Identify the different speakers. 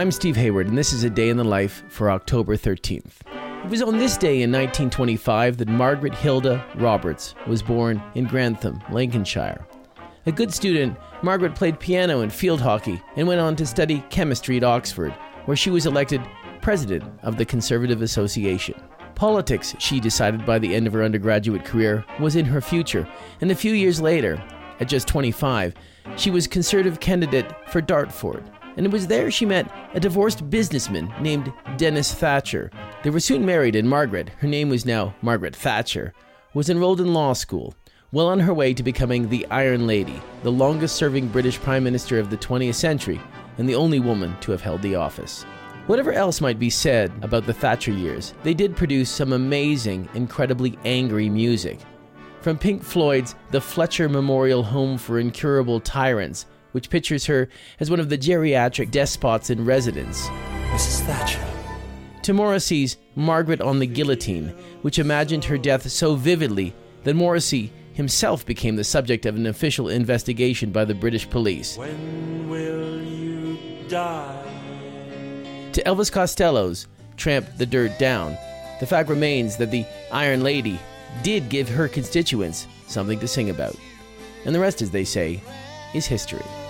Speaker 1: I'm Steve Hayward, and this is a day in the life for October 13th. It was on this day in 1925 that Margaret Hilda Roberts was born in Grantham, Lincolnshire. A good student, Margaret played piano and field hockey and went on to study chemistry at Oxford, where she was elected president of the Conservative Association. Politics, she decided by the end of her undergraduate career, was in her future, and a few years later, at just 25, she was Conservative candidate for Dartford. And it was there she met a divorced businessman named Dennis Thatcher. They were soon married, and Margaret, her name was now Margaret Thatcher, was enrolled in law school, well on her way to becoming the Iron Lady, the longest serving British Prime Minister of the 20th century, and the only woman to have held the office. Whatever else might be said about the Thatcher years, they did produce some amazing, incredibly angry music. From Pink Floyd's The Fletcher Memorial Home for Incurable Tyrants, which pictures her as one of the geriatric despots in residence,
Speaker 2: Mrs. Thatcher.
Speaker 1: to Morrissey's Margaret on the Guillotine, which imagined her death so vividly that Morrissey himself became the subject of an official investigation by the British police.
Speaker 2: When will you die?
Speaker 1: To Elvis Costello's Tramp the Dirt Down, the fact remains that the Iron Lady did give her constituents something to sing about. And the rest, as they say, is history.